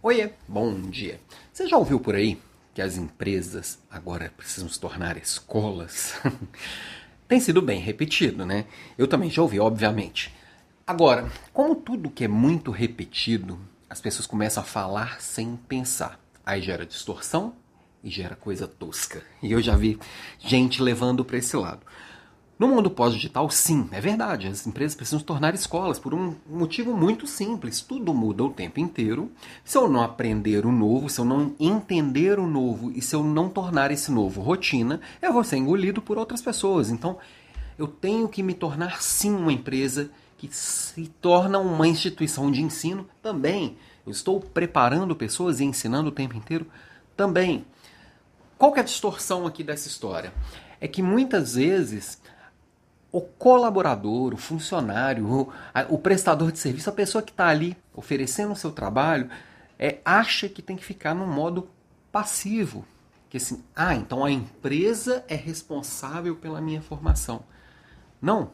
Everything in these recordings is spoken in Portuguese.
Oiê, bom dia. Você já ouviu por aí que as empresas agora precisam se tornar escolas? Tem sido bem repetido, né? Eu também já ouvi, obviamente. Agora, como tudo que é muito repetido, as pessoas começam a falar sem pensar. Aí gera distorção e gera coisa tosca. E eu já vi gente levando para esse lado. No mundo pós-digital, sim, é verdade. As empresas precisam se tornar escolas por um motivo muito simples. Tudo muda o tempo inteiro. Se eu não aprender o novo, se eu não entender o novo e se eu não tornar esse novo rotina, eu vou ser engolido por outras pessoas. Então, eu tenho que me tornar sim uma empresa que se torna uma instituição de ensino também. Eu estou preparando pessoas e ensinando o tempo inteiro também. Qual é a distorção aqui dessa história? É que muitas vezes o colaborador, o funcionário, o, a, o prestador de serviço, a pessoa que está ali oferecendo o seu trabalho, é, acha que tem que ficar no modo passivo. Que assim, ah, então a empresa é responsável pela minha formação. Não.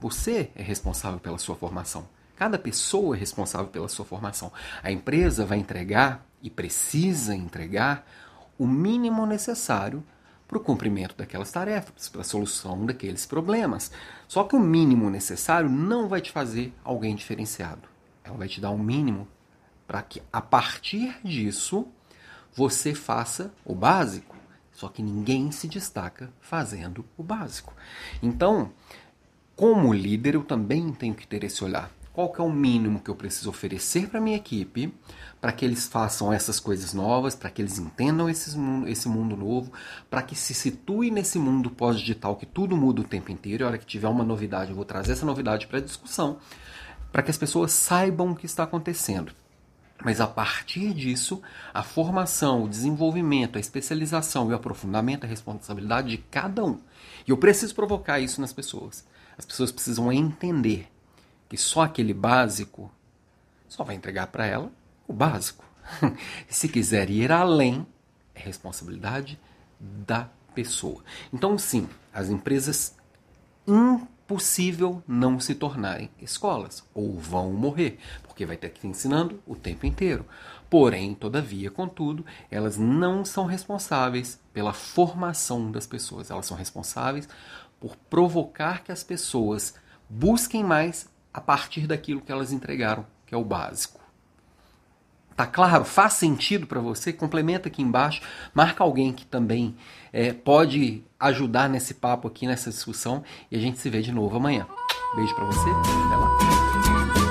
Você é responsável pela sua formação. Cada pessoa é responsável pela sua formação. A empresa vai entregar e precisa entregar o mínimo necessário para o cumprimento daquelas tarefas, para a solução daqueles problemas. Só que o mínimo necessário não vai te fazer alguém diferenciado. Ela vai te dar um mínimo para que a partir disso você faça o básico. Só que ninguém se destaca fazendo o básico. Então, como líder, eu também tenho que ter esse olhar qual que é o mínimo que eu preciso oferecer para minha equipe para que eles façam essas coisas novas, para que eles entendam esse mundo, esse mundo novo, para que se situem nesse mundo pós-digital que tudo muda o tempo inteiro. E a hora que tiver uma novidade, eu vou trazer essa novidade para discussão, para que as pessoas saibam o que está acontecendo. Mas a partir disso, a formação, o desenvolvimento, a especialização e o aprofundamento é responsabilidade de cada um. E eu preciso provocar isso nas pessoas. As pessoas precisam entender que só aquele básico só vai entregar para ela o básico. Se quiser ir além, é responsabilidade da pessoa. Então, sim, as empresas impossível não se tornarem escolas ou vão morrer, porque vai ter que estar ensinando o tempo inteiro. Porém, todavia, contudo, elas não são responsáveis pela formação das pessoas. Elas são responsáveis por provocar que as pessoas busquem mais a partir daquilo que elas entregaram, que é o básico. Tá claro? Faz sentido para você? Complementa aqui embaixo, marca alguém que também é, pode ajudar nesse papo aqui, nessa discussão, e a gente se vê de novo amanhã. Beijo para você, até lá.